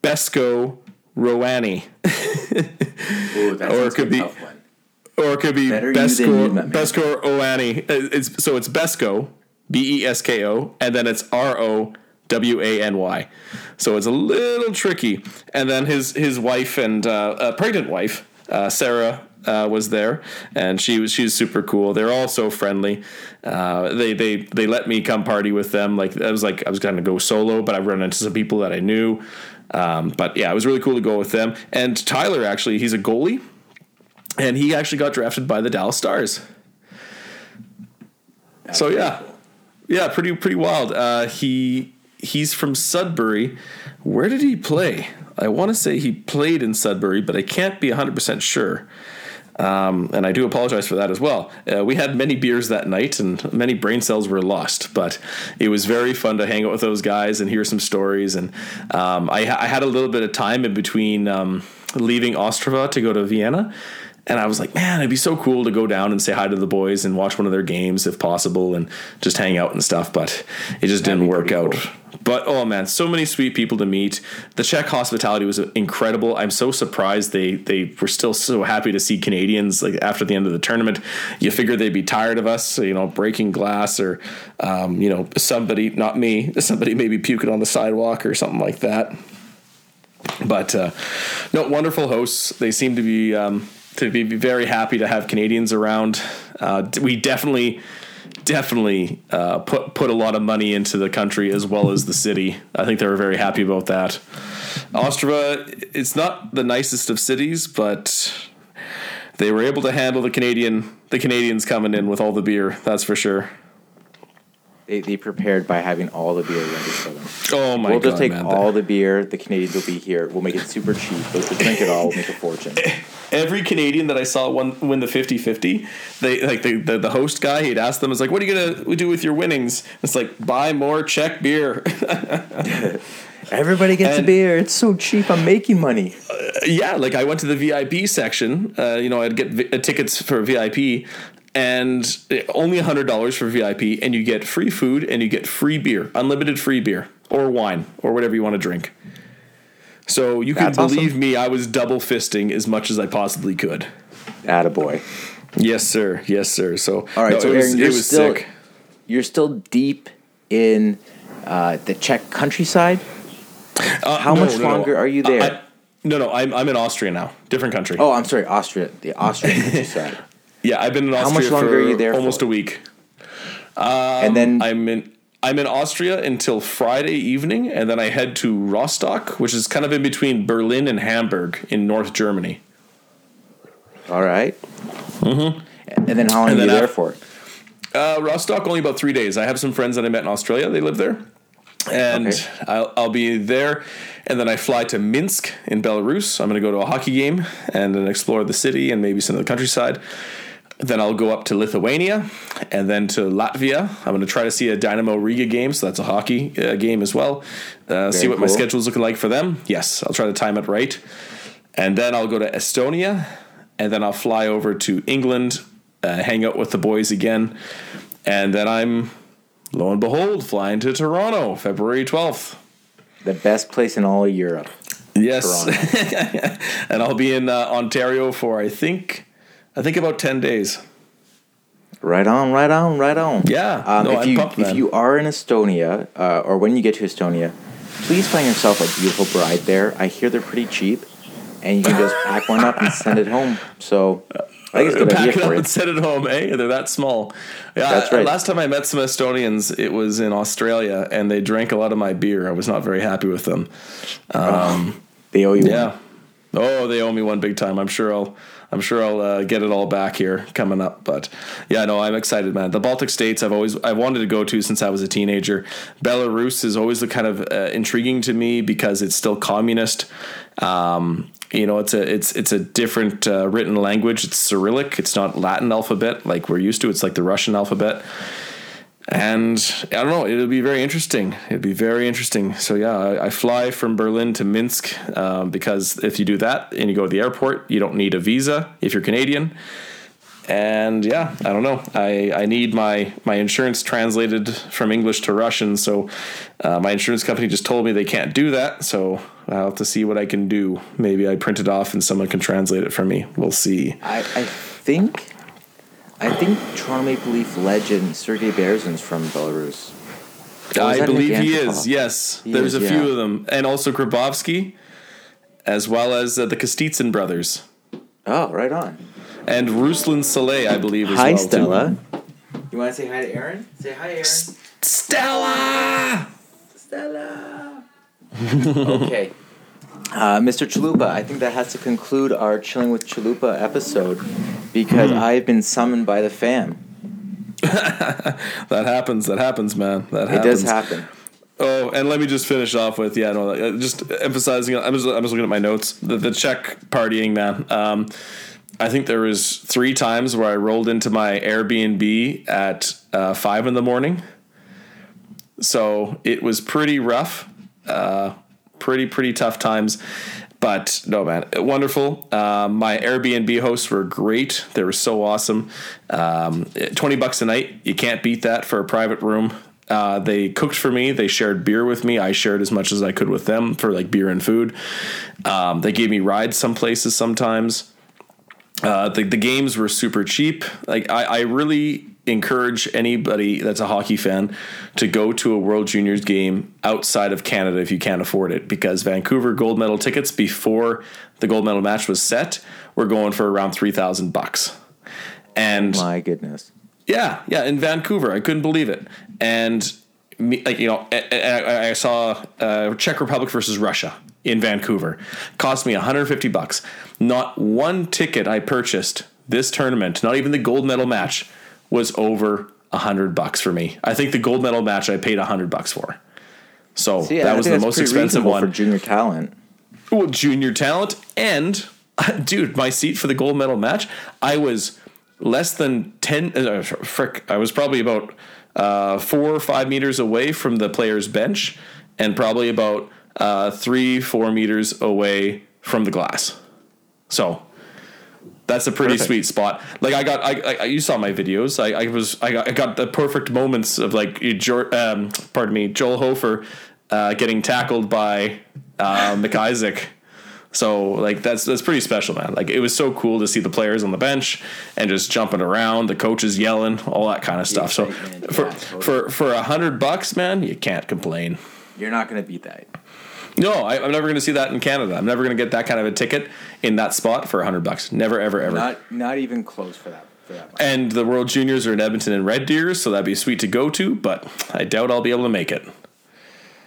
Besco Roani. Ooh, or it could be, or it could be Better Besco Besco Oani. It's so it's Besco, B E S K O, and then it's R O W A N Y. So it's a little tricky. And then his his wife and uh, a pregnant wife, uh, Sarah uh, was there, and she was she's super cool. They're all so friendly. Uh, they they they let me come party with them. Like I was like I was going to go solo, but I run into some people that I knew. Um, but yeah, it was really cool to go with them. And Tyler actually, he's a goalie, and he actually got drafted by the Dallas Stars. That's so yeah, cool. yeah, pretty pretty wild. Uh, he he's from Sudbury. Where did he play? I want to say he played in Sudbury, but I can't be 100% sure. Um, and I do apologize for that as well. Uh, we had many beers that night, and many brain cells were lost. But it was very fun to hang out with those guys and hear some stories. And um, I, I, had a little bit of time in between um, leaving Ostrava to go to Vienna. And I was like, man, it'd be so cool to go down and say hi to the boys and watch one of their games if possible and just hang out and stuff. But it just That'd didn't work out. Cool. But oh man, so many sweet people to meet. The Czech hospitality was incredible. I'm so surprised they they were still so happy to see Canadians like after the end of the tournament. You figure they'd be tired of us, you know, breaking glass or um, you know somebody, not me, somebody maybe puking on the sidewalk or something like that. But uh, no, wonderful hosts. They seem to be um, to be very happy to have Canadians around. Uh, we definitely definitely uh, put put a lot of money into the country as well as the city. I think they were very happy about that. Ostrava, it's not the nicest of cities, but they were able to handle the Canadian the Canadians coming in with all the beer. That's for sure. They, they prepared by having all the beer ready for them. Oh my we'll god! We'll just take man. all the beer. The Canadians will be here. We'll make it super cheap. They'll drink it all. We'll make a fortune. every Canadian that I saw won, win the 50-50, they like the, the, the host guy, he'd ask them, "Is like, what are you gonna do with your winnings?" It's like buy more Czech beer. Everybody gets and, a beer. It's so cheap. I'm making money. Uh, yeah, like I went to the VIP section. Uh, you know, I'd get vi- uh, tickets for VIP, and only hundred dollars for VIP, and you get free food and you get free beer, unlimited free beer or wine or whatever you want to drink. So you can That's believe awesome. me, I was double fisting as much as I possibly could. Attaboy. Yes, sir. Yes, sir. So all right. No, so Aaron, you're still sick. you're still deep in uh, the Czech countryside. Uh, How no, much no, longer are you there? I, no, no. I'm I'm in Austria now. Different country. Oh, I'm sorry, Austria. The Austrian countryside. Yeah, I've been in Austria How much longer are you there for? almost for? a week. Um, and then I'm in. I'm in Austria until Friday evening, and then I head to Rostock, which is kind of in between Berlin and Hamburg in North Germany. All right. Mm-hmm. And then how long and are you there for? Uh, Rostock, only about three days. I have some friends that I met in Australia. They live there. And okay. I'll, I'll be there. And then I fly to Minsk in Belarus. I'm going to go to a hockey game and then explore the city and maybe some of the countryside. Then I'll go up to Lithuania and then to Latvia. I'm going to try to see a Dynamo Riga game, so that's a hockey uh, game as well. Uh, see what my schedule is looking like for them. Yes, I'll try to time it right. And then I'll go to Estonia, and then I'll fly over to England, uh, hang out with the boys again. And then I'm, lo and behold, flying to Toronto February 12th. The best place in all of Europe. Yes. And I'll be in uh, Ontario for, I think, I think about 10 days. Right on, right on, right on. Yeah. Um, No, if I'm you pumped, if you are in Estonia, uh, or when you get to Estonia, please find yourself a beautiful bride there. I hear they're pretty cheap, and you can just pack one up and send it home. So I think it's a good Pack idea it up for and send it home, eh? They're that small. Yeah, That's right. Last time I met some Estonians, it was in Australia, and they drank a lot of my beer. I was not very happy with them. They owe you Yeah. one. Oh, they owe me one big time. I'm sure I'll. I'm sure I'll uh, get it all back here coming up. But yeah, no, I'm excited, man. The Baltic states, I've always I've wanted to go to since I was a teenager. Belarus is always the kind of uh, intriguing to me because it's still communist. Um, you know, it's a it's it's a different uh, written language. It's Cyrillic. It's not Latin alphabet like we're used to. It's like the Russian alphabet. And I don't know. It'll be very interesting. It'll be very interesting. So yeah, I, I fly from Berlin to Minsk um, because if you do that and you go to the airport, you don't need a visa if you're Canadian. And yeah, I don't know. I, I need my my insurance translated from English to Russian. So uh, my insurance company just told me they can't do that. So I'll have to see what I can do. Maybe I print it off and someone can translate it for me. We'll see. I, I think I think Toronto Maple Leaf legend Sergei Berezin's from Belarus. Or I believe he is. Yes, He there's is, a few yeah. of them, and also Grabovski, as well as uh, the Kostitsyn brothers Oh, right on. and Ruslan Salei, I believe. As Hi, well, too. Stella. You want to say hi to Aaron? Say hi, Aaron. Stella. Stella. okay. Uh, Mr. Chalupa, I think that has to conclude our Chilling with Chalupa episode because Hmm. I've been summoned by the fam. That happens. That happens, man. That It happens. does happen. Oh, and let me just finish off with yeah, no, uh, just emphasizing. I'm just, I'm just looking at my notes. The, the Czech partying, man. Um, I think there was three times where I rolled into my Airbnb at uh, five in the morning. So it was pretty rough, uh, pretty pretty tough times. But no, man, wonderful. Um, my Airbnb hosts were great. They were so awesome. Um, Twenty bucks a night, you can't beat that for a private room. Uh, they cooked for me. They shared beer with me. I shared as much as I could with them for like beer and food. Um, they gave me rides some places sometimes. Uh, the, the games were super cheap. Like I, I really encourage anybody that's a hockey fan to go to a World Juniors game outside of Canada if you can't afford it, because Vancouver gold medal tickets before the gold medal match was set were going for around three thousand bucks. And My goodness. yeah, yeah, in Vancouver, I couldn't believe it. And me, like you know, I saw uh, Czech Republic versus Russia in Vancouver. Cost me 150 bucks. Not one ticket I purchased this tournament, not even the gold medal match, was over a 100 bucks for me. I think the gold medal match I paid a 100 bucks for. So See, I that was the most expensive one for junior talent. well, junior talent and dude, my seat for the gold medal match, I was less than 10 uh, frick, I was probably about uh, 4 or 5 meters away from the player's bench and probably about uh, 3 4 meters away from the glass. So, that's a pretty Perfect. sweet spot. Like I got, I, I you saw my videos. I, I was, I got, I got the perfect moments of like, um, pardon me, Joel Hofer, uh, getting tackled by uh, McIsaac. So like that's that's pretty special, man. Like it was so cool to see the players on the bench and just jumping around, the coaches yelling, all that kind of stuff. So for for for a hundred bucks, man, you can't complain. You're not going to beat that. No, I, I'm never going to see that in Canada. I'm never going to get that kind of a ticket in that spot for hundred bucks. Never, ever, ever. Not not even close for that. For that. and the World Juniors are in Edmonton and Red Deer, so that'd be sweet to go to. But I doubt I'll be able to make it.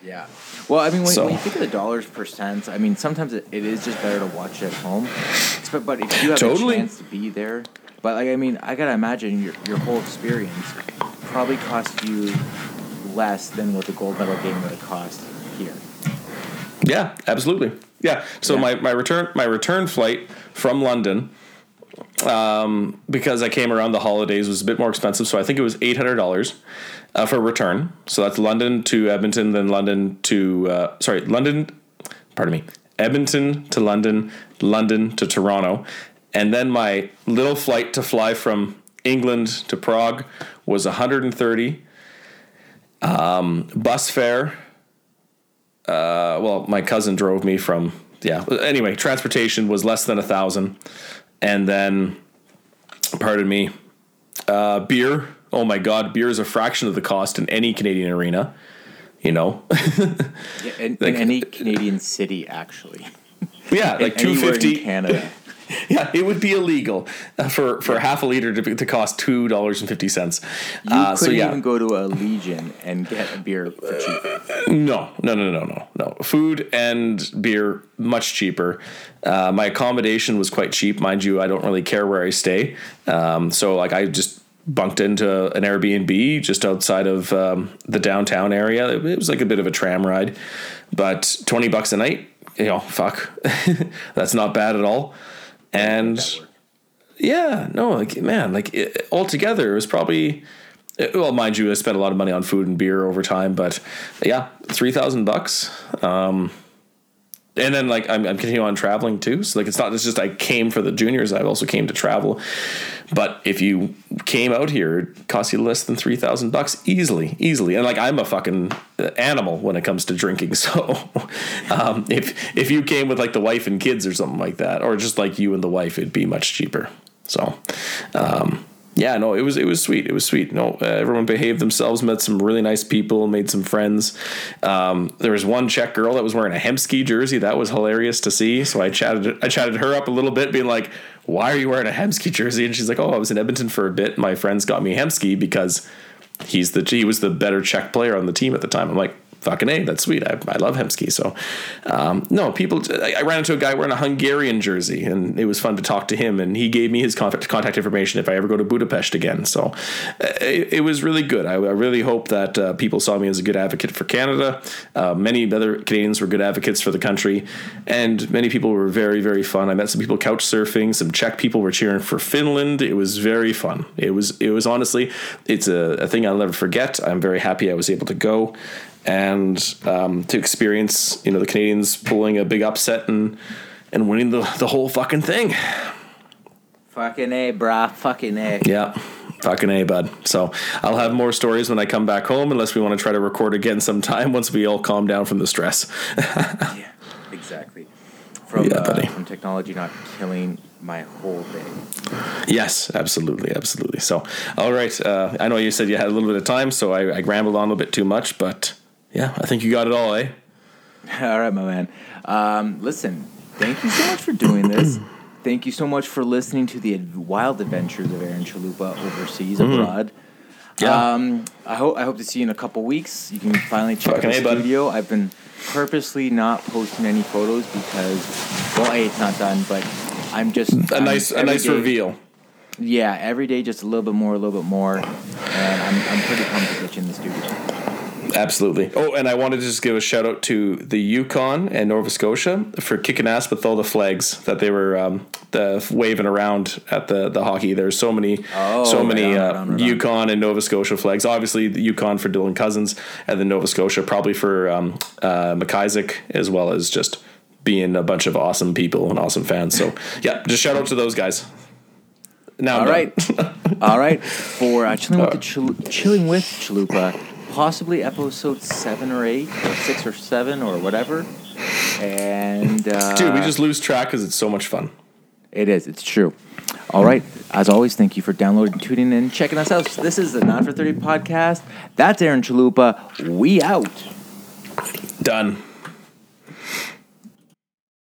Yeah. Well, I mean, when, So- when you think of the dollars per cents, I mean, sometimes it, it is just better to watch it at home. But, but if you have Totally. a chance to be there, but like I mean, I gotta imagine your your whole experience probably cost you less than what the gold medal game would have cost here. Yeah, absolutely. Yeah. So Yeah. my, my return my return flight from London um, because I came around the holidays was a bit more expensive. So I think it was eight hundred dollars uh, for return. So that's London to Edmonton, then London to uh, sorry London. Pardon me, Edmonton to London, London to Toronto, and then my little flight to fly from England to Prague was 130. Um, bus fare. Uh, well, my cousin drove me from yeah. Anyway, transportation was less than a thousand, and then, pardon me, uh, beer. Oh my God, beer is a fraction of the cost in any Canadian arena. You know, Yeah, in, Like- in any Canadian city, actually. yeah, like two fifty. Canada. Yeah, it would be illegal uh, for for half a liter to, be- to cost two dollars and fifty cents. You Uh, so couldn't yeah, even go to a Legion and get a beer for cheap. no, no, no, no, no, no. Food and beer much cheaper. Uh, my accommodation was quite cheap, mind you. I don't really care where I stay, um, so like I just bunked into an Airbnb just outside of um, the downtown area. It, it was like a bit of a tram ride, but twenty bucks a night. You know, fuck, that's not bad at all. And yeah, no, like man, like it, altogether, it was probably. Well, mind you, I spent a lot of money on food and beer over time, but yeah, three thousand bucks. Um, and then like I'm, I'm continuing on traveling too. So like it's not it's just I came for the juniors. I also came to travel. But if you came out here, it costs you less than three thousand bucks easily, easily. And like I'm a fucking animal when it comes to drinking. So um, if if you came with like the wife and kids or something like that, or just like you and the wife, it'd be much cheaper. So. Um, yeah, no, it was it was sweet. It was sweet. No, uh, everyone behaved themselves. Met some really nice people. Made some friends. Um, there was one Czech girl that was wearing a Hemsky jersey. That was hilarious to see. So I chatted I chatted her up a little bit, being like, "Why are you wearing a Hemsky jersey?" And she's like, "Oh, I was in Edmonton for a bit. My friends got me Hemsky because he's the he was the better Czech player on the team at the time." I'm like, fucking a that's sweet. I, I love hemsky so um, no people I, ran into a guy wearing a hungarian jersey and it was fun to talk to him and he gave me his contact, contact information if i ever go to budapest again so uh, it, it was really good. I, I really hope that uh, people saw me as a good advocate for canada. Uh, many other canadians were good advocates for the country and many people were very very fun. I met some people couch surfing some czech people were cheering for finland. It was very fun. It was it was honestly it's a, a thing i'll never forget. I'm very happy i was able to go and um, to experience you know the Canadians pulling a big upset and and winning the the whole fucking thing. Fucking A, brah. Fucking A. Yeah. Fucking A, bud. So I'll have more stories when I come back home, unless we want to try to record again sometime once we all calm down from the stress. Yeah, exactly. From, Yeah, uh, buddy. from technology not killing my whole day. yes, absolutely, absolutely. So, all right. Uh, I know you said you had a little bit of time, so I, I rambled on a little bit too much, but yeah, I think you got it all, eh? All right, my man. Um, listen, thank you so much for doing this. Thank you so much for listening to the wild adventures of Aaron Chalupa overseas abroad. Mm-hmm. Yeah. Um, I hope I hope to see you in a couple weeks. You can finally check Fucking out A, the bud. studio. I've been purposely not posting any photos because, well, a it's not done, but I'm just A I'm nice, a nice day- reveal. Yeah, every day just a little bit more, a little bit more, and I'm I'm pretty pumped to get you in the studio. Absolutely. Oh, and I wanted to just give a shout out to the Yukon and Nova Scotia for kicking ass with all the flags that they were um, the waving around at the, the hockey. There's so many, Oh, so right many on, uh, right on, right on. Yukon and Nova Scotia flags. Obviously, the Yukon for Dylan Cozens, and then Nova Scotia probably for um, uh, McIsaac, as well as just being a bunch of awesome people and awesome fans. So yeah, just shout out to those guys. Now, All right, all right. For uh, chilling with the Chil- chilling with Chalupa, possibly episode seven or eight, or six or seven or whatever. And uh, dude, we just lose track because it's so much fun. it is. It's true. All right. As always, thank you for downloading, tuning in, checking us out. This is the Not for Thirty podcast. That's Aaron Chalupa. We out. Done.